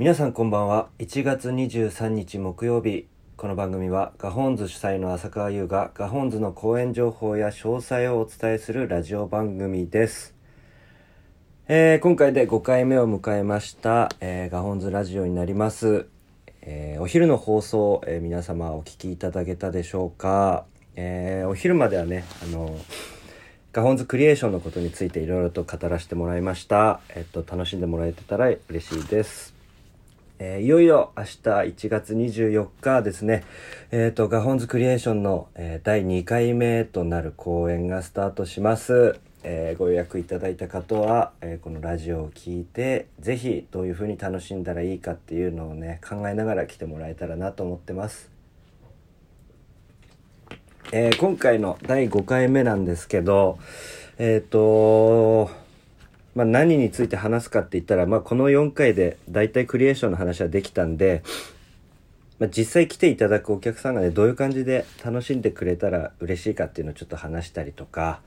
皆さんこんばんは。1月23日木曜日。この番組はガホンズ主催の浅川優がガホンズの公演情報や詳細をお伝えするラジオ番組です、えー今回で5回目を迎えました、えーガホンズラジオになります、えーお昼の放送、えー皆様お聞きいただけたでしょうか、えーお昼まではねあのガホンズクリエーションのことについていろいろと語らせてもらいました。えっと、楽しんでもらえてたら嬉しいです。えーいよいよ明日1月24日ですね、えっ、と、ガホンズクリエーションの、えー第2回目となる公演がスタートします。えーご予約いただいた方は、えーこのラジオを聞いて、ぜひどういう風に楽しんだらいいかっていうのをね、考えながら来てもらえたらなと思ってます。えー今回の第5回目なんですけど、えっ、と、まあ、何について話すかって言ったら、まあ、この4回で大体クリエーションの話はできたんで、まあ、実際来ていただくお客さんがね、どういう感じで楽しんでくれたら嬉しいかっていうのをちょっと話したりとか、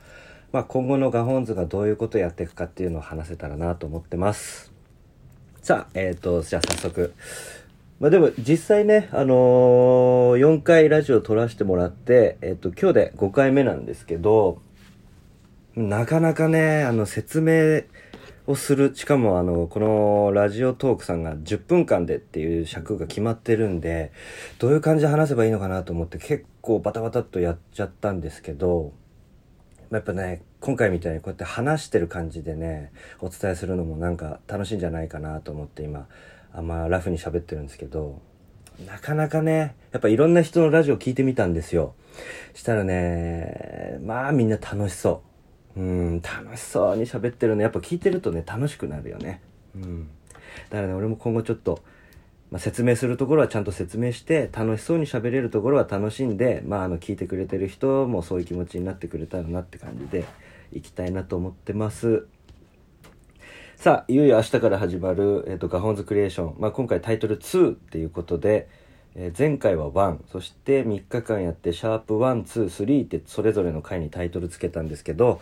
まあ、今後のガホンズがどういうことをやっていくかっていうのを話せたらなと思ってます。さあ、えっ、と、じゃあ早速。まあでも実際ね、あのー4回ラジオ撮らせてもらって、えっ、と、今日で5回目なんですけど、なかなかね、あの、説明をする、しかもあの、このラジオトークさんが10分間でっていう尺が決まってるんで、どういう感じで話せばいいのかなと思って結構バタバタっとやっちゃったんですけど、やっぱね、今回みたいにこうやって話してる感じでね、お伝えするのもなんか楽しいんじゃないかなと思って今、あんまラフに喋ってるんですけど、なかなかね、やっぱいろんな人のラジオ聞いてみたんですよ。したらね、まあみんな楽しそう。うん、楽しそうに喋ってるの、やっぱ聞いてるとね、楽しくなるよね。うん。だからね、俺も今後ちょっと、まあ、説明するところはちゃんと説明して、楽しそうに喋れるところは楽しんで、まあ、あの、聞いてくれてる人もそういう気持ちになってくれたらなって感じで、行きたいなと思ってます。さあ、いよいよ明日から始まる、えっ、と、ガホンズクリエーション。まあ、今回タイトル2っていうことで、えー前回は1、そして3日間やって、シャープ1、2、3ってそれぞれの回にタイトルつけたんですけど、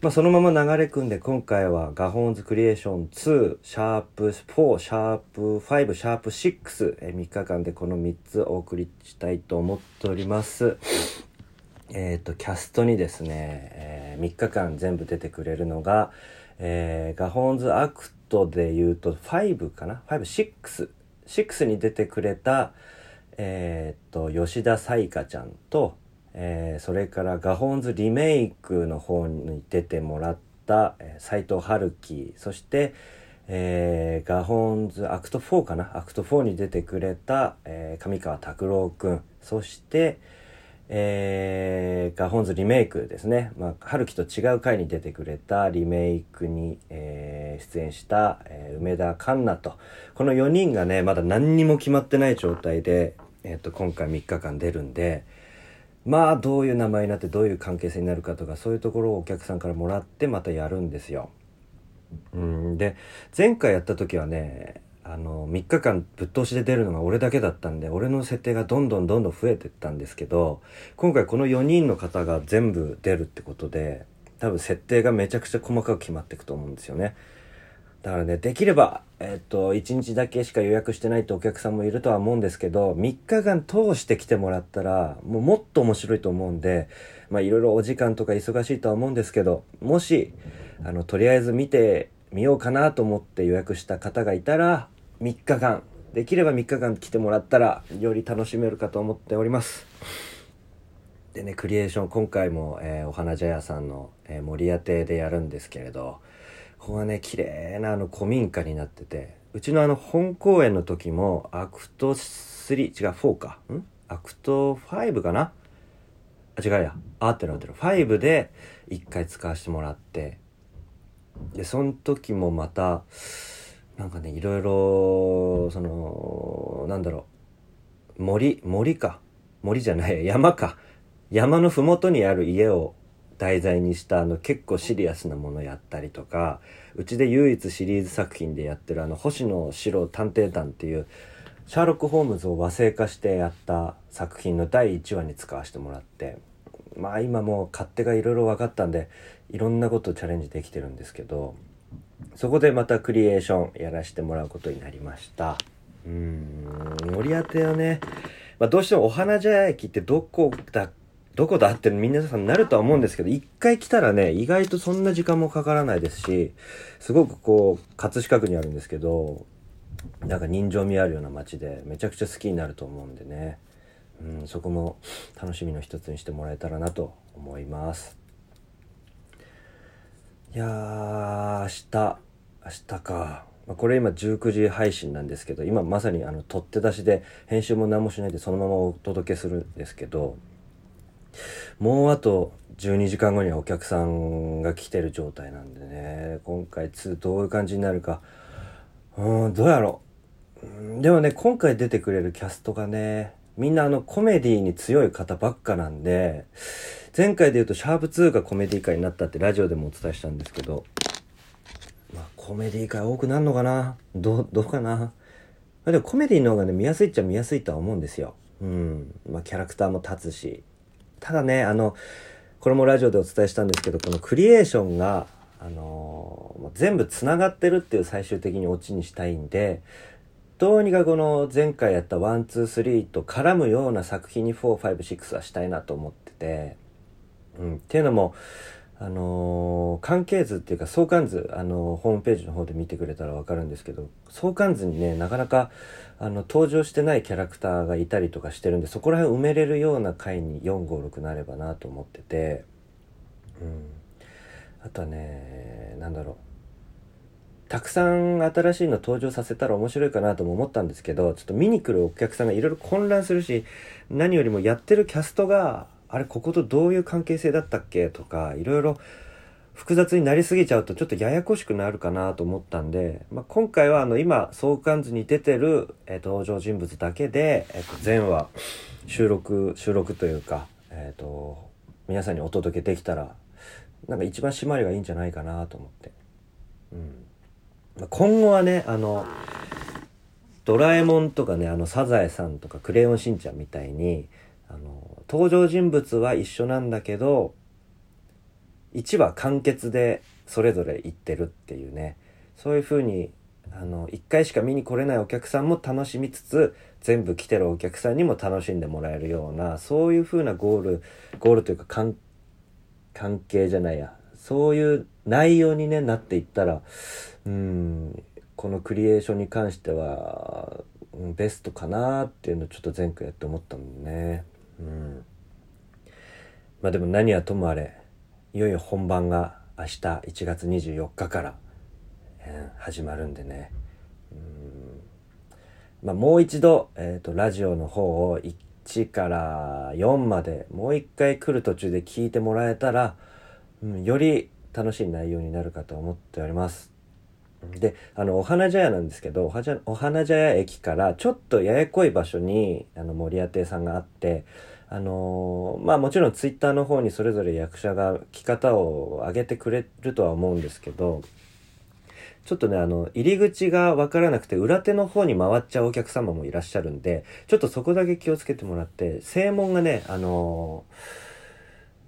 まあ、そのまま流れ組んで、今回はガホーンズクリエーション2、シャープ4、シャープ5、シャープ6、えー3日間でこの3つお送りしたいと思っております。えっ、と、キャストにですね、え3日間全部出てくれるのが、えーガホーンズアクトで言うと5かな ?5、6。6に出てくれた、えっ、と、吉田彩花ちゃんと、えーそれからガホーンズリメイクの方に出てもらった、えー斉藤春樹、そして、えーガホンズアクト4かな？アクト4に出てくれた、えー上川拓郎くん、そして、えーガホンズリメイクですね。まあ、春樹と違う回に出てくれたリメイクに、えー出演した、えー梅田環奈と、この4人がね、まだ何にも決まってない状態で、えっ、と、今回3日間出るんで、まあ、どういう名前になってどういう関係性になるかとか、そういうところをお客さんからもらってまたやるんですよ。うん、で、前回やった時はね、あの、3日間ぶっ通しで出るのが俺だけだったんで、俺の設定がどんどんどんどん増えてったんですけど、今回この4人の方が全部出るってことで、多分設定がめちゃくちゃ細かく決まっていくと思うんですよね。だからね、できれば、えっと、1日だけしか予約してないってお客さんもいるとは思うんですけど、3日間通して来てもらったら、もうもっと面白いと思うんで、まあいろいろお時間とか忙しいとは思うんですけど、もし、あの、とりあえず見てみようかなと思って予約した方がいたら、3日間、できれば3日間来てもらったら、より楽しめるかと思っております。でね、クリエーション、今回も、えーお花茶屋さんの、えー森屋亭でやるんですけれど、ここがね、綺麗なあの古民家になってて、うちのあの本公演の時も、アクト3、違う、4か。ん？アクト5かな？あ、違うや。合ってる合ってる。5で一回使わせてもらって、で、その時もまた、なんかね、いろいろ、その、なんだろう、森、森か。森じゃない、山か。山のふもとにある家を題材にしたあの結構シリアスなものやったりとか、うちで唯一シリーズ作品でやってるあの星野四郎探偵団っていうシャーロック・ホームズを和製化してやった作品の第1話に使わせてもらって、まあ今もう勝手がいろいろ分かったんで、いろんなことチャレンジできてるんですけど、そこでまたクリエーションやらせてもらうことになりました。うん、森当てはね、まあ、どうしてもお花茶屋駅ってどこだ、どこだって皆さんなるとは思うんですけど、一回来たらね、意外とそんな時間もかからないですし、すごくこう、葛飾区にあるんですけど、なんか人情味あるような街で、めちゃくちゃ好きになると思うんでね。うん、そこも楽しみの一つにしてもらえたらなと思います。いやー、明日、明日か。まこれ今19時配信なんですけど、今まさにあの取って出しで編集も何もしないでそのままお届けするんですけど、もうあと12時間後にお客さんが来てる状態なんでね、今回2どういう感じになるか、うん、どうやろう。でもね、今回出てくれるキャストがね、みんなあのコメディに強い方ばっかなんで、前回で言うとシャープ2がコメディ界になったってラジオでもお伝えしたんですけど、まあコメディ界多くなるのかな？どう、どうかな、でもコメディの方がね、見やすいっちゃ見やすいとは思うんですよ。うん。まあキャラクターも立つし。ただね、あの、これもラジオでお伝えしたんですけど、このクリエーションが、あの、全部繋がってるっていう最終的にオチにしたいんで、どうにかこの前回やった1、2、3と絡むような作品に4、5、6はしたいなと思ってて、うん、っていうのも、あのー、関係図っていうか相関図、あのー、ホームページの方で見てくれたらわかるんですけど、相関図にね、なかなか、あの、登場してないキャラクターがいたりとかしてるんで、そこら辺埋めれるような回に4、5、6なればなと思ってて、うん。あとはね、なんだろう。たくさん新しいの登場させたら面白いかなとも思ったんですけど、ちょっと見に来るお客さんがいろいろ混乱するし、何よりもやってるキャストが、あれ、こことどういう関係性だったっけ？とか、いろいろ複雑になりすぎちゃうとちょっとややこしくなるかなと思ったんで、まあ、今回はあの今相関図に出てる、えー、登場人物だけで、えー、と全話収録、収録というか、え、ー、と、皆さんにお届けできたら、なんか一番締まりがいいんじゃないかなと思って。うんま。今後はね、あの、ドラえもんとかね、あの、サザエさんとかクレヨンしんちゃんみたいに、あの、登場人物は一緒なんだけど、1話完結でそれぞれ行ってるっていうね、そういう風に、あの、1回しか見に来れないお客さんも楽しみつつ、全部来てるお客さんにも楽しんでもらえるような、そういう風なゴール、ゴールというか関係じゃないや、そういう内容に、ね、なっていったら、うん、このクリエーションに関しては、ベストかなっていうのをちょっと前回やって思ったもんね。まあでも何はともあれ、いよいよ本番が明日1月24日から、えー、始まるんでね。うんまあもう一度、えっ、ー、と、ラジオの方を1から4までもう一回来る途中で聞いてもらえたら、うん、より楽しい内容になるかと思っております。で、あの、お花茶屋なんですけど、お花茶屋駅からちょっとややこい場所に、あの、森屋亭さんがあって、あのー、まあもちろんツイッターの方にそれぞれ役者が着方を上げてくれるとは思うんですけど、ちょっとね、あの、入り口がわからなくて、裏手の方に回っちゃうお客様もいらっしゃるんで、ちょっとそこだけ気をつけてもらって、正門がね、あのー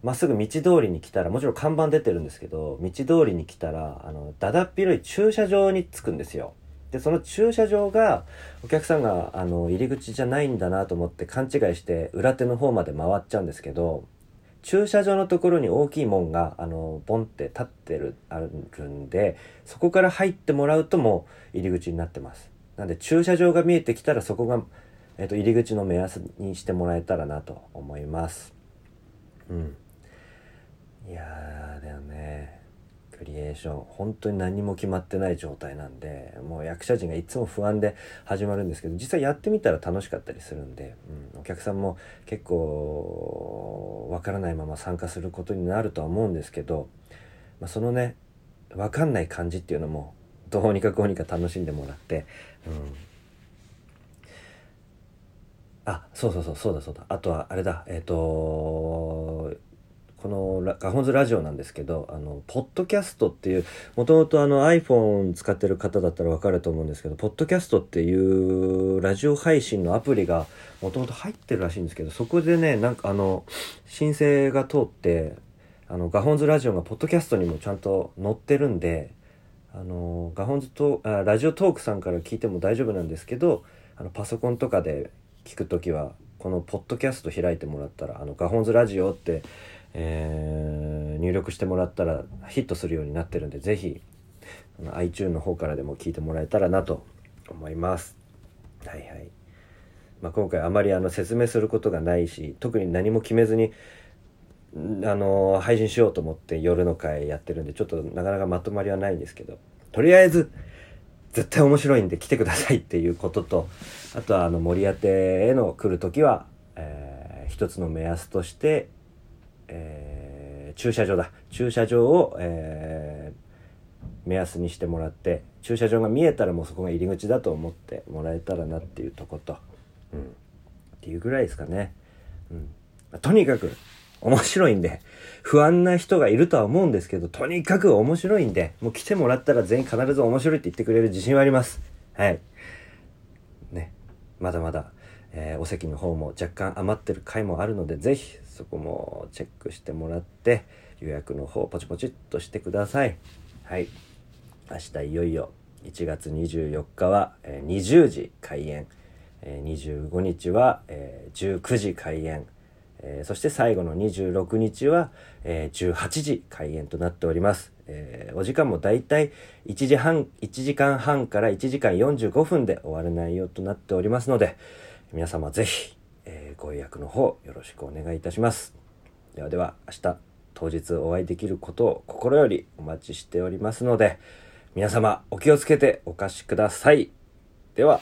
まっすぐ道通りに来たら、もちろん看板出てるんですけど、道通りに来たら、あの、だだっ広い駐車場に着くんですよ。で、その駐車場が、お客さんが、あの、入り口じゃないんだなと思って勘違いして、裏手の方まで回っちゃうんですけど、駐車場のところに大きい門が、あの、ボンって立ってる、あるんで、そこから入ってもらうともう入り口になってます。なんで、駐車場が見えてきたら、そこが、えっ、と、入り口の目安にしてもらえたらなと思います。うん。いやー、だよね。クリエーション、本当に何も決まってない状態なんで、もう役者陣がいつも不安で始まるんですけど、実際やってみたら楽しかったりするんで、うん、お客さんも結構、わからないまま参加することになるとは思うんですけど、まあ、そのね、わかんない感じっていうのも、どうにかこうにか楽しんでもらって、うん、あ、そうそうそう、そうだそうだ。あとは、あれだ、えっ、ー、とこのガホンズラジオなんですけど、あの、ポッドキャストっていう、もともとあの iPhone 使ってる方だったらわかると思うんですけど、ポッドキャストっていうラジオ配信のアプリがもともと入ってるらしいんですけど、そこでね、なんかあの、申請が通って、あの、ガホンズラジオがポッドキャストにもちゃんと載ってるんで、あのガホンズとあラジオトークさんから聞いても大丈夫なんですけどあのパソコンとかで聞く時はこのポッドキャスト開いてもらったら「あのガホンズラジオ」って、えー、入力してもらったらヒットするようになってるんで是非 iTune の方からでも聞いてもらえたらなと思います。はいはいまあ、今回あまりあの説明することがないし特に何も決めずにあの配信しようと思って夜の会やってるんでちょっとなかなかまとまりはないんですけどとりあえず絶対面白いんで来てくださいっていうこととあとはあの森当てへの来る時は、えー、一つの目安として、え、駐車場だ駐車場を、えー、目安にしてもらって駐車場が見えたらもうそこが入り口だと思ってもらえたらなっていうとこと、うん、っていうぐらいですかね。うん、とにかく面白いんで、不安な人がいるとは思うんですけど、とにかく面白いんで、もう来てもらったら全員必ず面白いって言ってくれる自信はあります。はい。ね。まだまだ、えー、お席の方も若干余ってる回もあるので、ぜひそこもチェックしてもらって、予約の方ポチポチっとしてください。はい。明日いよいよ1月24日は、えー、20時開演。えー、25日は、えー、19時開演。そして最後の26日は、えー、18時開演となっております。お時間もだいたい1時半、1時間半から1時間45分で終わる内容となっておりますので、皆様ぜひ、えー、ご予約の方よろしくお願いいたします。ではでは、明日当日お会いできることを心よりお待ちしておりますので、皆様お気をつけてお貸しください。では、